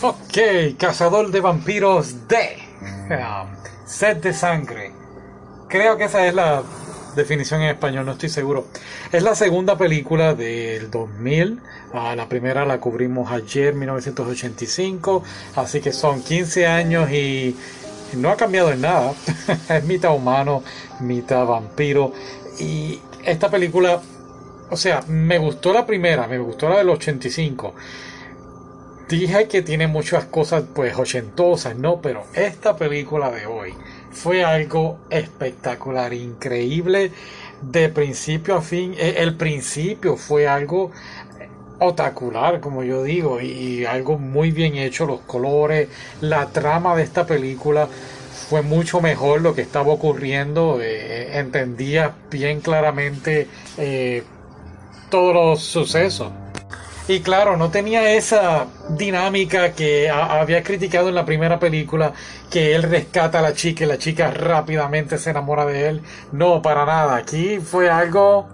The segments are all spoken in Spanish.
Ok, Cazador de Vampiros de um, Sed de Sangre. Creo que esa es la definición en español, no estoy seguro. Es la segunda película del 2000. Ah, la primera la cubrimos ayer, 1985. Así que son 15 años y no ha cambiado en nada. es mitad humano, mitad vampiro. Y esta película, o sea, me gustó la primera, me gustó la del 85 dije que tiene muchas cosas pues ochentosas, ¿no? Pero esta película de hoy fue algo espectacular, increíble de principio a fin. E, el principio fue algo otacular, como yo digo, y algo muy bien hecho, los colores, la trama de esta película fue mucho mejor lo que estaba ocurriendo, eh, entendía bien claramente eh, todos los sucesos. Y claro, no tenía esa dinámica que había criticado en la primera película, que él rescata a la chica y la chica rápidamente se enamora de él. No, para nada. Aquí fue algo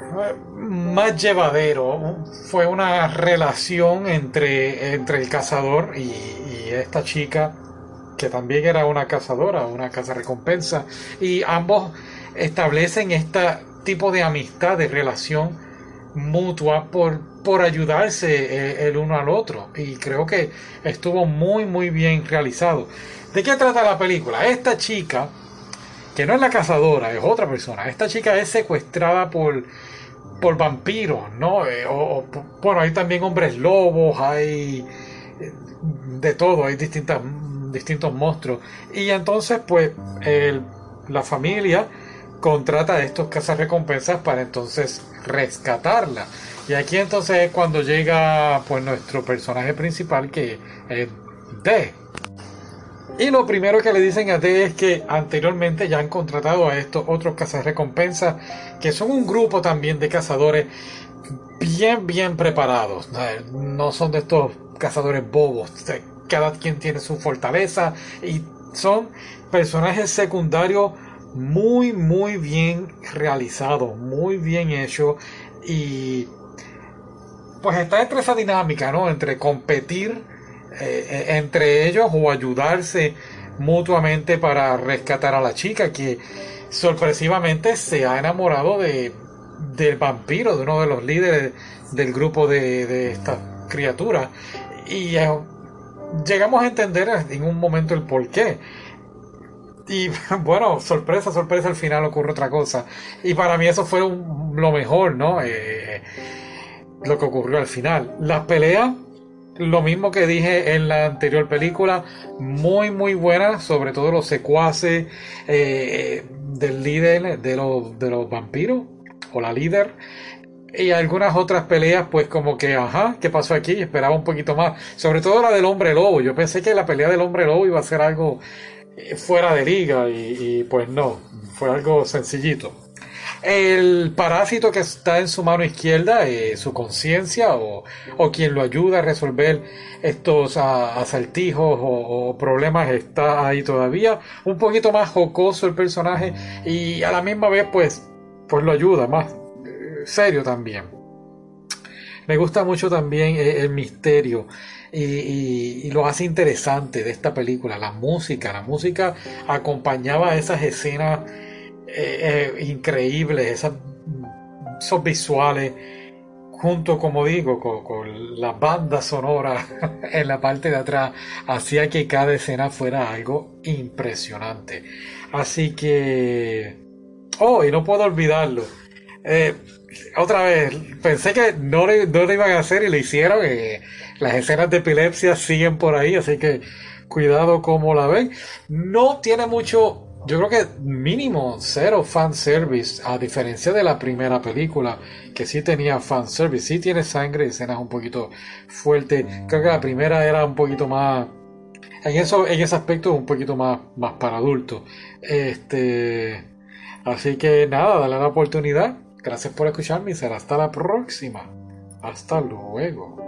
eh, más llevadero. Fue una relación entre, entre el cazador y, y esta chica, que también era una cazadora, una casa recompensa. Y ambos establecen este tipo de amistad, de relación mutua por, por ayudarse eh, el uno al otro. Y creo que estuvo muy, muy bien realizado. ¿De qué trata la película? Esta chica, que no es la cazadora, es otra persona. Esta chica es secuestrada por, por vampiros, ¿no? Eh, o, bueno, hay también hombres lobos, hay eh, de todo, hay distintas, distintos monstruos. Y entonces, pues, la familia contrata a estos cazarrecompensas para entonces rescatarla. Y aquí entonces es cuando llega pues nuestro personaje principal que es D. Y lo primero que le dicen a D es que anteriormente ya han contratado a estos otros cazarrecompensas que son un grupo también de cazadores bien bien preparados. No son de estos cazadores bobos. Cada quien tiene su fortaleza y son personajes secundarios muy, muy bien realizado, muy bien hecho y pues está entre esa dinámica, ¿no? Entre competir eh, eh, entre ellos o ayudarse mutuamente para rescatar a la chica que sorpresivamente se ha enamorado de del vampiro, de uno de los líderes del grupo de, de esta criatura y eh, llegamos a entender en un momento el por qué y bueno, sorpresa, sorpresa, al final ocurre otra cosa. Y para mí eso fue lo mejor, ¿no? Eh, lo que ocurrió al final. Las peleas, lo mismo que dije en la anterior película, muy, muy buenas, sobre todo los secuaces eh, del líder de los, de los vampiros, o la líder. Y algunas otras peleas, pues como que, ajá, ¿qué pasó aquí? Esperaba un poquito más. Sobre todo la del hombre lobo. Yo pensé que la pelea del hombre lobo iba a ser algo fuera de liga y, pues no, fue algo sencillito. El parásito que está en su mano izquierda, eh, su conciencia o, quien lo ayuda a resolver estos asaltijos o, problemas está ahí todavía. Un poquito más jocoso el personaje y a la misma vez pues, pues lo ayuda más eh, serio también. Me gusta mucho también eh, el misterio y, lo hace interesante de esta película, la música, la música acompañaba esas escenas eh, eh, increíbles, esas, esos visuales, junto, como digo, con, la banda sonora en la parte de atrás, hacía que cada escena fuera algo impresionante. Así que... Oh, y no puedo olvidarlo. Otra vez, pensé que no, no lo iban a hacer y lo hicieron. Las escenas de epilepsia siguen por ahí, así que cuidado como la ven. No tiene mucho, yo creo que mínimo cero fanservice, a diferencia de la primera película, que sí tenía fanservice, sí tiene sangre escenas un poquito fuertes. Creo que la primera era un poquito más, en eso, en ese aspecto un poquito más, más para adultos. Este, así que nada, dale la oportunidad. Gracias por escucharme y será hasta la próxima. Hasta luego.